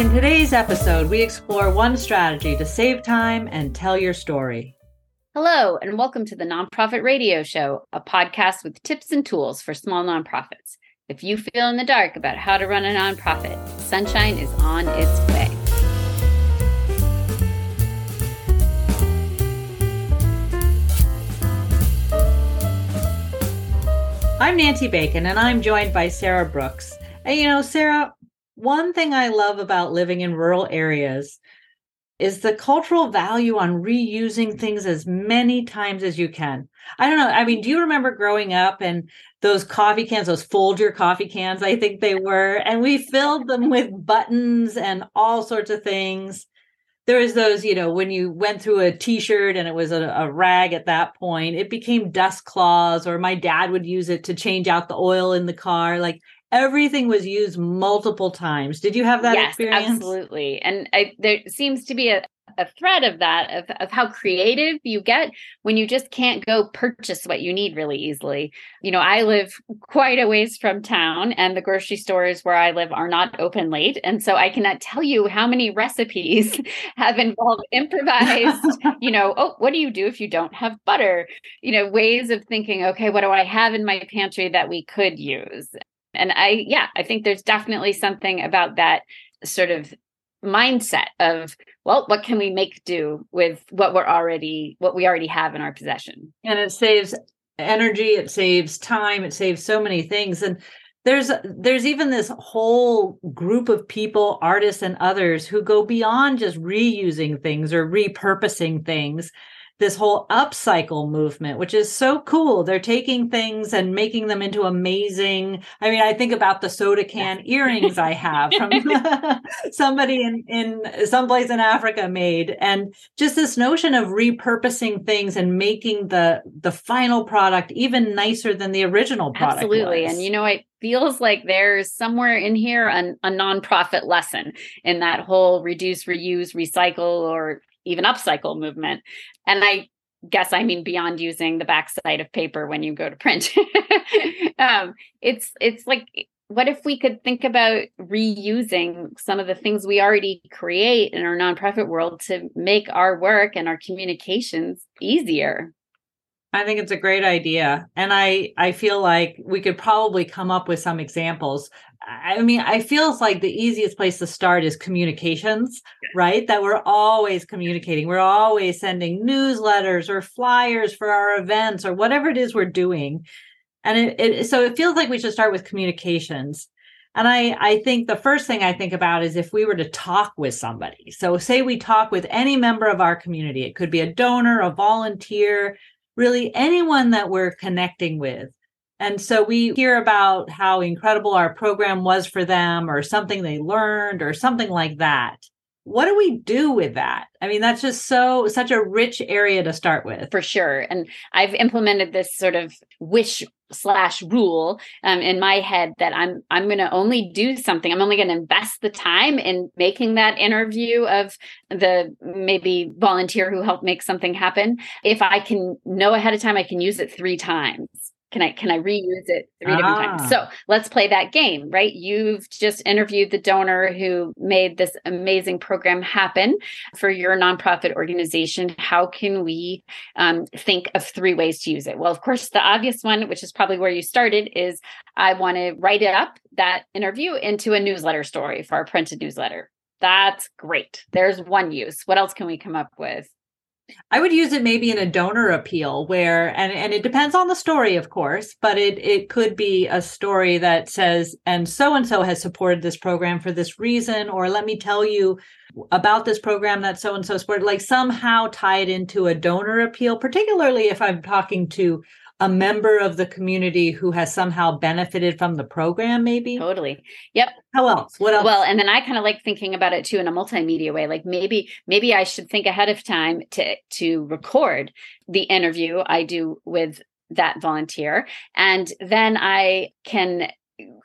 In today's episode, we explore one strategy to save time and tell your story. Hello, and welcome to the Nonprofit Radio Show, a podcast with tips and tools for small nonprofits. If you feel in the dark about how to run a nonprofit, sunshine is on its way. I'm Nancy Bacon, and I'm joined by Sarah Brooks. And you know, Sarah, one thing I love about living in rural areas is the cultural value on reusing things as many times as you can. I don't know. I mean, do you remember growing up and those coffee cans, those Folger coffee cans, I think they were, and we filled them with buttons and all sorts of things. There was those, you know, when you went through a t-shirt and it was a, a rag at that point, it became dust claws, or my dad would use it to change out the oil in the car. Like everything was used multiple times. Did you have that yes, experience? Absolutely. And I, there seems to be a, a thread of that, of, of how creative you get when you just can't go purchase what you need really easily. You know, I live quite a ways from town, and the grocery stores where I live are not open late. And so I cannot tell you how many recipes have involved improvised, you know, oh, what do you do if you don't have butter? You know, ways of thinking, okay, what do I have in my pantry that we could use? And I, yeah, I think there's definitely something about that sort of mindset of, well, what can we make do with what we're already, what we already have in our possession? And it saves energy, it saves time, it saves so many things. And there's there's even this whole group of people artists and others who go beyond just reusing things or repurposing things this whole upcycle movement, which is so cool. They're taking things and making them into amazing. I mean, I think about the soda can earrings I have from somebody in, in someplace in Africa made. And just this notion of repurposing things and making the the final product even nicer than the original product. Absolutely. Was. And you know, it feels like there's somewhere in here a, a nonprofit lesson in that whole reduce, reuse, recycle, or even upcycle movement. And I guess I mean beyond using the backside of paper when you go to print. um, it's it's like what if we could think about reusing some of the things we already create in our nonprofit world to make our work and our communications easier? I think it's a great idea. And I I feel like we could probably come up with some examples. I mean, I feels like the easiest place to start is communications, right? That we're always communicating. We're always sending newsletters or flyers for our events or whatever it is we're doing. And it, it so it feels like we should start with communications. And I, I think the first thing I think about is if we were to talk with somebody. So, say we talk with any member of our community, it could be a donor, a volunteer, really anyone that we're connecting with. And so we hear about how incredible our program was for them or something they learned or something like that. What do we do with that? I mean, that's just so, such a rich area to start with. For sure. And I've implemented this sort of wish slash rule um, in my head that I'm I'm going to only do something. I'm only going to invest the time in making that interview of the maybe volunteer who helped make something happen. If I can know ahead of time, I can use it three times can i can i reuse it three ah. different times? So ah. let's play that game right? You've just interviewed the donor who made this amazing program happen for your nonprofit organization. How can we um, think of three ways to use it? Well of course the obvious one which is probably where you started is i want to write it up that interview into a newsletter story for our printed newsletter. That's great. There's one use. What else can we come up with I would use it maybe in a donor appeal where and and it depends on the story of course, but it it could be a story that says and so and so has supported this program for this reason or let me tell you about this program that so and so supported like somehow tie it into a donor appeal particularly if I'm talking to a member of the community who has somehow benefited from the program maybe? Totally. Yep. How else? What else? Well and then i kind of like thinking about it too in a multimedia way like maybe maybe i should think ahead of time to to record the interview i do with that volunteer. And then i can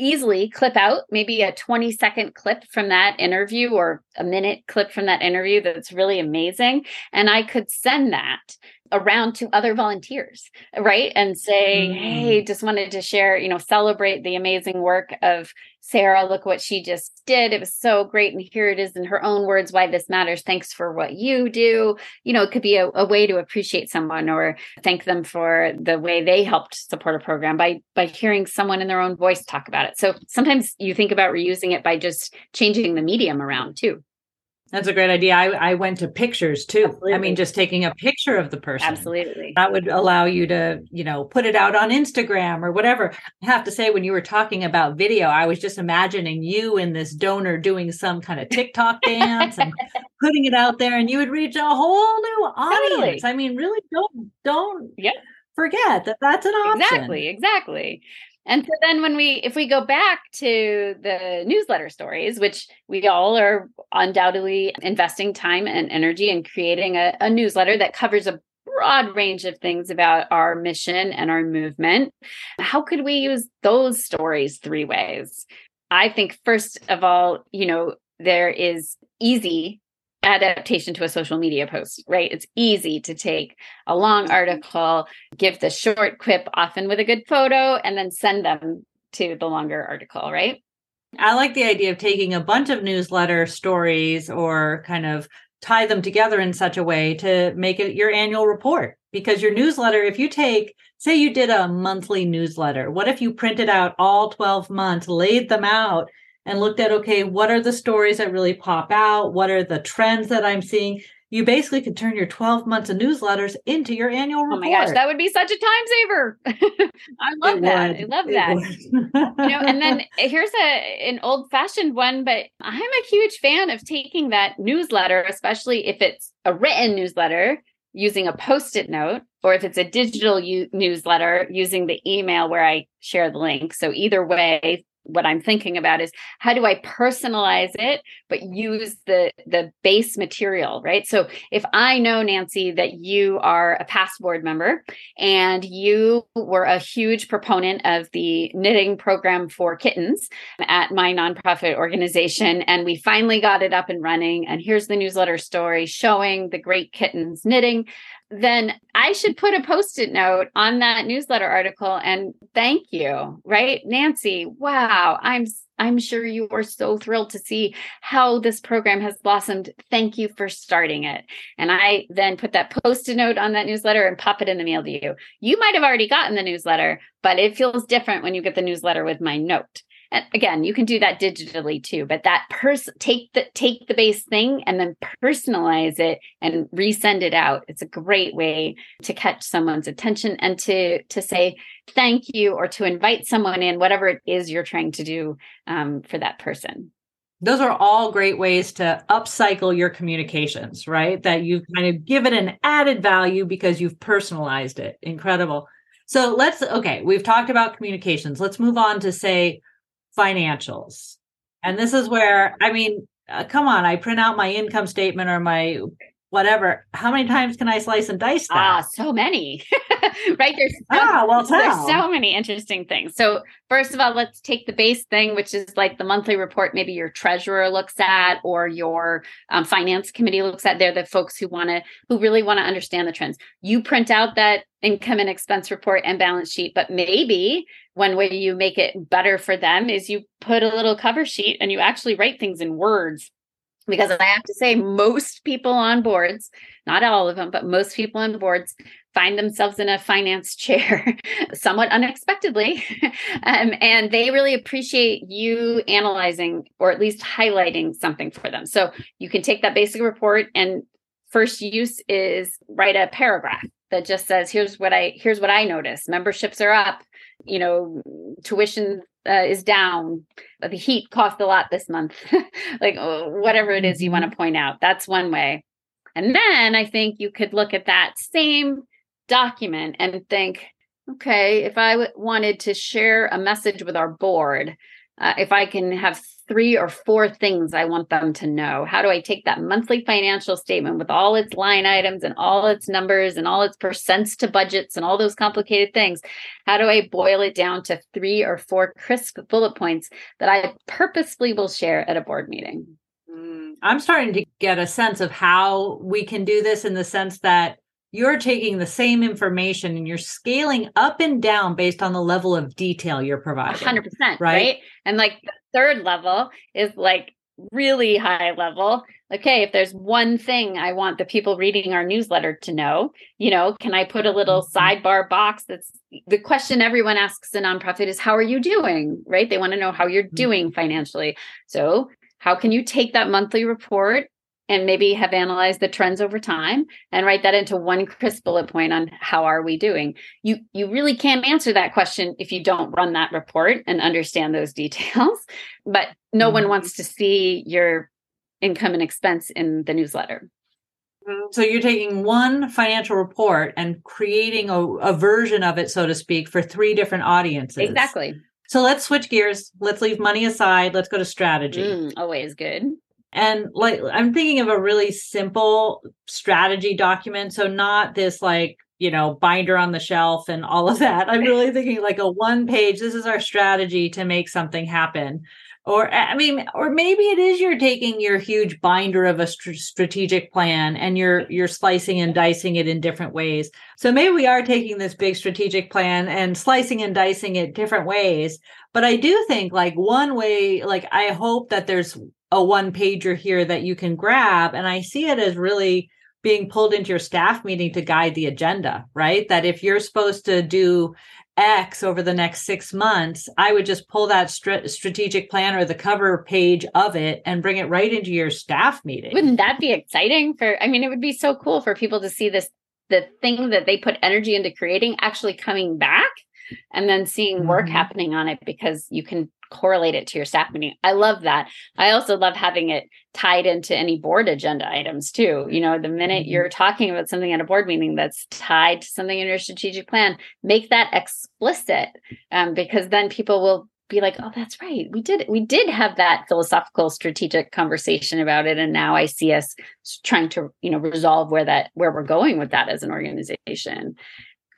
easily clip out maybe a 20 second clip from that interview or a minute clip from that interview that's really amazing. And i could send that around to other volunteers, right? And say, mm. hey, just wanted to share, you know, celebrate the amazing work of Sarah. Look what she just did. It was so great. And here it is in her own words why this matters. Thanks for what you do. You know, it could be a, a way to appreciate someone or thank them for the way they helped support a program by by hearing someone in their own voice talk about it. So sometimes you think about reusing it by just changing the medium around too. That's a great idea. I, I went to pictures too. Absolutely. I mean, just taking a picture of the person. Absolutely. That would allow you to, you know, put it out on Instagram or whatever. I have to say, when you were talking about video, I was just imagining you and this donor doing some kind of TikTok dance and putting it out there, and you would reach a whole new audience. Totally. I mean, really don't don't yeah. forget that that's an option. Exactly. Exactly. And so then when we if we go back to the newsletter stories, which we all are undoubtedly investing time and energy in creating a, a newsletter that covers a broad range of things about our mission and our movement. How could we use those stories three ways? I think first of all, you know, there is easy adaptation to a social media post, right? It's easy to take a long mm-hmm. article, give the short quip, often with a good photo, and then send them to the longer article, right? I like the idea of taking a bunch of newsletter stories or kind of tie them together in such a way to make it your annual report. Because your newsletter, if you take, say you did a monthly newsletter, what if you printed out all 12 months, laid them out, and looked at okay what are the stories that really pop out what are the trends that i'm seeing you basically could turn your 12 months of newsletters into your annual report. Oh my gosh, that would be such a time saver. I love it that. Would. I love it that. you know, and then here's a an old-fashioned one, but I'm a huge fan of taking that newsletter, especially if it's a written newsletter, using a post-it note, or if it's a digital u- newsletter, using the email where I share the link. So either way, what I'm thinking about is how do I personalize it, but use the the base material, right? So if I know Nancy that you are a past board member and you were a huge proponent of the knitting program for kittens at my nonprofit organization, and we finally got it up and running, and here's the newsletter story showing the great kittens knitting then I should put a post it note on that newsletter article and thank you, right? Nancy, wow, I'm I'm sure you are so thrilled to see how this program has blossomed. Thank you for starting it. And I then put that post it note on that newsletter and pop it in the mail to you. You might have already gotten the newsletter, but it feels different when you get the newsletter with my note and again you can do that digitally too but that person take the take the base thing and then personalize it and resend it out. It's a great way to catch someone's attention and to to say thank you or to invite someone in whatever it is you're trying to do um, for that person. Those are all great ways to upcycle your communications right? That you've kind of given an added value because you've personalized it. Incredible. So let's okay we've talked about communications. Let's move on to say financials. And this is where, I mean, uh, come on, I print out my income statement or my whatever. How many times can I slice and dice that? Ah, so many. right? There's so, ah, well, there's so many interesting things. So first of all, let's take the base thing, which is like the monthly report. Maybe your treasurer looks at, or your um, finance committee looks at. They're the folks who want to, who really want to understand the trends. You print out that income and expense report and balance sheet, but maybe one way you make it better for them is you put a little cover sheet and you actually write things in words because I have to say, most people on boards, not all of them, but most people on boards find themselves in a finance chair somewhat unexpectedly. um, and they really appreciate you analyzing or at least highlighting something for them. So you can take that basic report and first use is write a paragraph that just says here's what i here's what i noticed memberships are up you know tuition uh, is down the heat cost a lot this month like uh, whatever it is you want to mm-hmm. point out that's one way and then i think you could look at that same document and think okay if I w- wanted to share a message with our board uh, if i can have three or four things I want them to know. How do I take that monthly financial statement with all its line items and all its numbers and all its percents to budgets and all those complicated things? How do I boil it down to three or four crisp bullet points that I purposefully will share at a board meeting? Mm, I'm starting to get a sense of how we can do this in the sense that you're taking the same information and you're scaling up and down based on the level of detail you're providing. 100%. Right. right? And like the third level is like really high level. Okay, if there's one thing I want the people reading our newsletter to know, you know, can I put a little mm-hmm. sidebar box that's the question everyone asks a nonprofit is how are you doing? Right? They want to know how you're mm-hmm. doing financially. So, how can you take that monthly report and maybe have analyzed the trends over time and write that into one crisp bullet point on how are we doing. You you really can't answer that question if you don't run that report and understand those details but no mm-hmm. one wants to see your income and expense in the newsletter. Mm-hmm. so you're taking one financial report and creating a, a version of it so to speak for three different audiences. Exactly. So let's switch gears. Let's leave money aside. Let's go to strategy. Mm, always good and like i'm thinking of a really simple strategy document. So not this like you know binder on the shelf and all of that. I'm really thinking like a one page this is our strategy to make something happen. Or i mean or maybe it is you're taking your huge binder of a st- strategic plan and you're you're slicing and dicing it in different ways. So maybe we are taking this big strategic plan and slicing and dicing it different ways. But i do think like one way like i hope that there's a one pager here that you can grab. And I see it as really being pulled into your staff meeting to guide the agenda, right? That if you're supposed to do X over the next six months, I would just pull that str- strategic plan or the cover page of it and bring it right into your staff meeting. Wouldn't that be exciting for? I mean, it would be so cool for people to see this the thing that they put energy into creating actually coming back and then seeing work mm-hmm. happening on it because you can correlate it to your staff meeting. I love that. I also love having it tied into any board agenda items too. You know, the minute mm-hmm. you're talking about something at a board meeting that's tied to something in your strategic plan, make that explicit um, because then people will be like, oh, that's right. We did we did have that philosophical strategic conversation about it. And now I see us trying to, you know, resolve where that where we're going with that as an organization.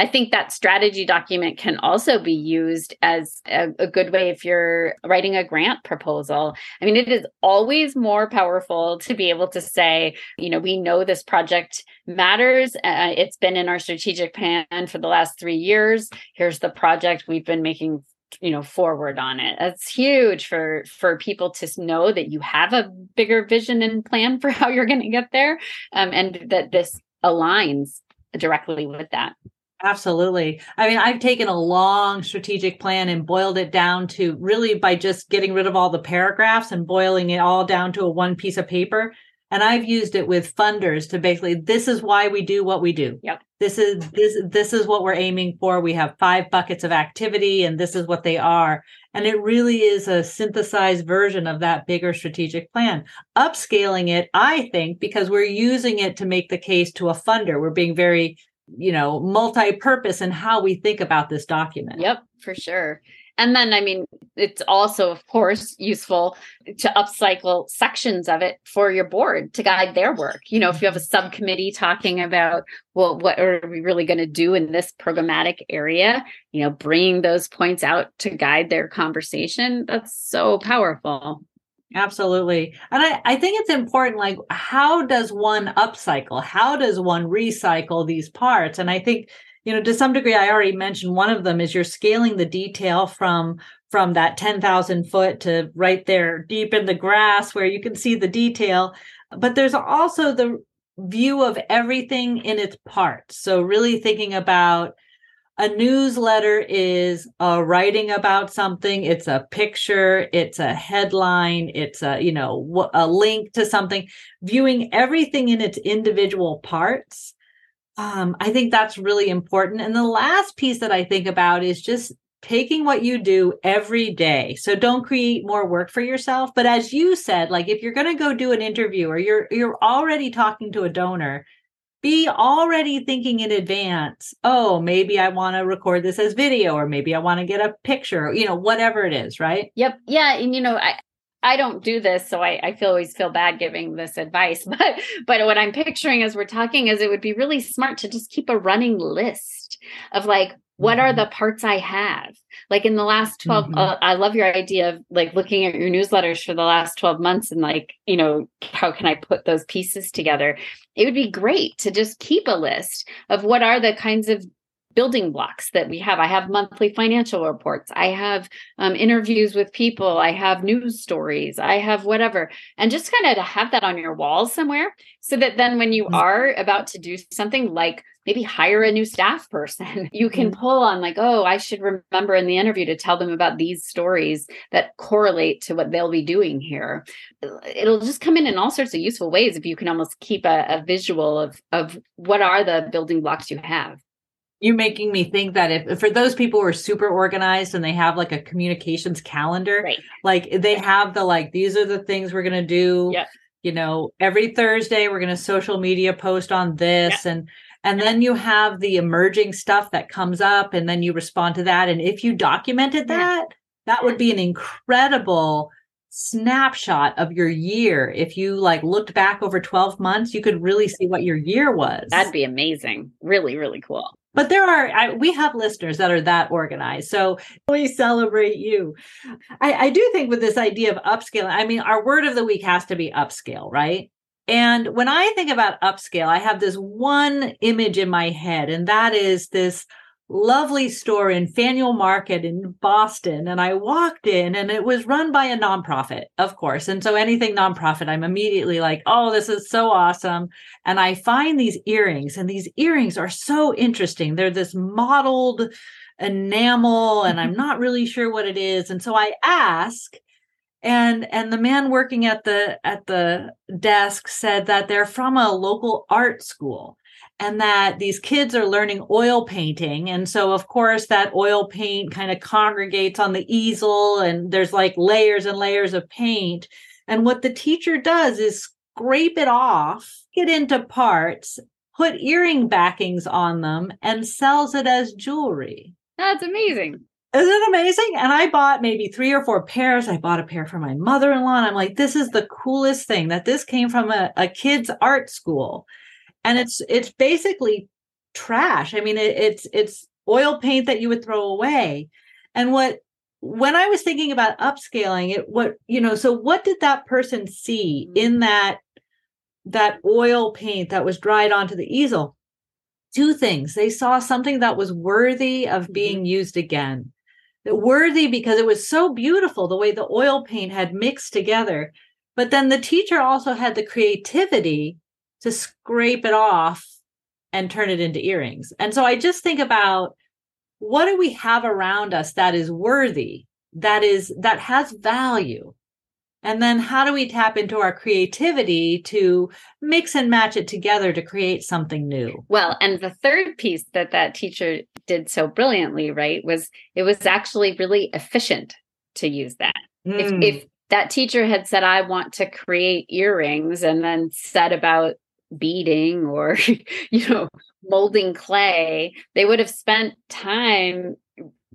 I think that strategy document can also be used as a, a, good way if you're writing a grant proposal. I mean, it is always more powerful to be able to say, you know, we know this project matters. Uh, it's been in our strategic plan for the last three years. Here's the project we've been making you know forward on it that's huge for for people to know that you have a bigger vision and plan for how you're going to get there um, and that this aligns directly with that Absolutely. I mean, I've taken a long strategic plan and boiled it down to really by just getting rid of all the paragraphs and boiling it all down to a one piece of paper. And I've used it with funders to basically this is why we do what we do. Yep. This is this this is what we're aiming for. We have five buckets of activity and this is what they are. And it really is a synthesized version of that bigger strategic plan. Upscaling it, I think, because we're using it to make the case to a funder. We're being very you know multi-purpose in how we think about this document. Yep for sure. And then i mean it's also of course useful to upcycle sections of it for your board to guide their work. You know if you have a subcommittee talking about well what are we really going to do in this programmatic area you know bringing those points out to guide their conversation that's so powerful Absolutely. And I, I think it's important, like, how does one upcycle? How does one recycle these parts? And I think, you know, to some degree, I already mentioned one of them is you're scaling the detail from from that 10,000 foot to right there deep in the grass where you can see the detail. But there's also the view of everything in its parts. So really thinking about a newsletter is uh, writing about something. It's a picture. It's a headline. It's a you know a link to something. Viewing everything in its individual parts um, i think that's really important. And the last piece that i think about is just taking what you do every day. So don't create more work for yourself. But as you said like if you're going to go do an interview or you're you're already talking to a donor be already thinking in advance oh maybe i want to record this as video or maybe i want to get a picture you know whatever it is right yep yeah and you know i I don't do this, so I, I feel always feel bad giving this advice. But but what I'm picturing as we're talking is it would be really smart to just keep a running list of like what are the parts I have? Like in the last 12, mm-hmm. uh, I love your idea of like looking at your newsletters for the last 12 months and like, you know, how can I put those pieces together? It would be great to just keep a list of what are the kinds of building blocks that we have. I have monthly financial reports. I have um, interviews with people. I have news stories. I have whatever. And just kind of to have that on your wall somewhere so that then when you mm-hmm. are about to do something like maybe hire a new staff person, you can mm-hmm. pull on like, oh, I should remember in the interview to tell them about these stories that correlate to what they'll be doing here. It'll just come in in all sorts of useful ways if you can almost keep a, a visual of, of what are the building blocks you have you making me think that if for those people who are super organized and they have like a communications calendar, right. like they have the like these are the things we're gonna do. Yep. You know, every Thursday we're gonna social media post on this yep. and and then you have the emerging stuff that comes up and then you respond to that. And if you documented that, that would be an incredible snapshot of your year if you like looked back over 12 months you could really see what your year was that'd be amazing really really cool but there are I, we have listeners that are that organized so we celebrate you. I, I do think with this idea of upscaling i mean our word of the week has to be upscale right? And when i think about upscale i have this one image in my head and that is this lovely store in Faneuil Market in Boston. And I walked in and it was run by a nonprofit, of course. And so anything nonprofit, I'm immediately like, oh, this is so awesome. And I find these earrings, and these earrings are so interesting. They're this mottled enamel, and I'm not really sure what it is. And so I ask, and and the man working at the at the desk said that they're from a local art school and that these kids are learning oil painting. And so, of course, that oil paint kind of congregates on the easel, and there's like layers and layers of paint. And what the teacher does is scrape it off, get into parts, put earring backings on them, and sells it as jewelry. That's amazing. Isn't it amazing? And I bought maybe three or four pairs. I bought a pair for my mother in law. And I'm like, this is the coolest thing that this came from a, a kid's art school and it's it's basically trash. I mean it, it's it's oil paint that you would throw away. And what when i was thinking about upscaling it what you know so what did that person see mm-hmm. in that that oil paint that was dried onto the easel? Two things. They saw something that was worthy of mm-hmm. being used again. Worthy because it was so beautiful the way the oil paint had mixed together. But then the teacher also had the creativity to scrape it off and turn it into earrings. And so I just think about what do we have around us that is worthy, that is that has value? And then how do we tap into our creativity to mix and match it together to create something new? Well, and the third piece that that teacher did so brilliantly, right, was it was actually really efficient to use that. Mm. If, if that teacher had said, I want to create earrings and then said about beading or you know molding clay they would have spent time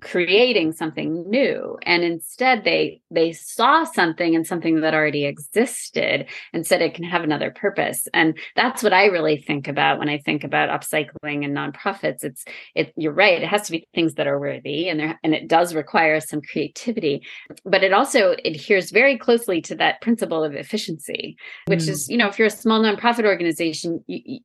creating something new. And instead they they saw something and something that already existed and said it can have another purpose. And that's what i really think about when i think about upcycling and nonprofits. It's it you're right it has to be things that are worthy and there and it does require some creativity. But it also adheres very closely to that principle of efficiency which mm. is you know if you're a small nonprofit organization you,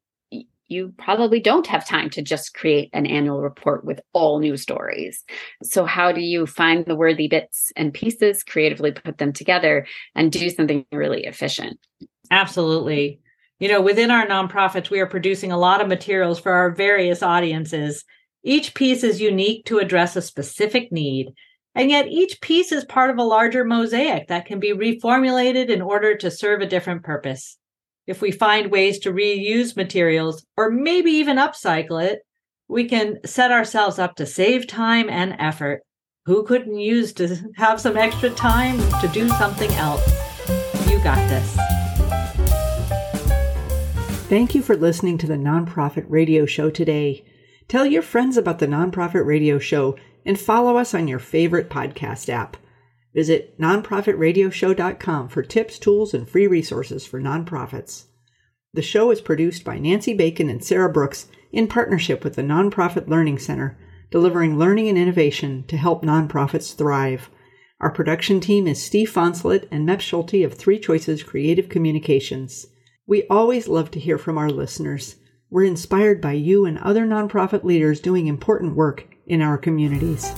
you probably don't have time to just create an annual report with all new stories. So, how do you find the worthy bits and pieces, creatively put them together, and do something really efficient? Absolutely. You know, within our nonprofits, we are producing a lot of materials for our various audiences. Each piece is unique to address a specific need. And yet, each piece is part of a larger mosaic that can be reformulated in order to serve a different purpose if we find ways to reuse materials or maybe even upcycle it, we can set ourselves up to save time and effort. Who couldn't use to have some extra time to do something else? You got this. Thank you for listening to the Nonprofit Radio Show today. Tell your friends about the Nonprofit Radio Show and follow us on your favorite podcast app. Visit nonprofitradioshow.com for tips, tools, and free resources for nonprofits. The show is produced by Nancy Bacon and Sarah Brooks in partnership with the Nonprofit Learning Center, delivering learning and innovation to help nonprofits thrive. Our production team is Steve Fonslet and Mep Schulte of Three Choices Creative Communications. We always love to hear from our listeners. We're inspired by you and other nonprofit leaders doing important work in our communities.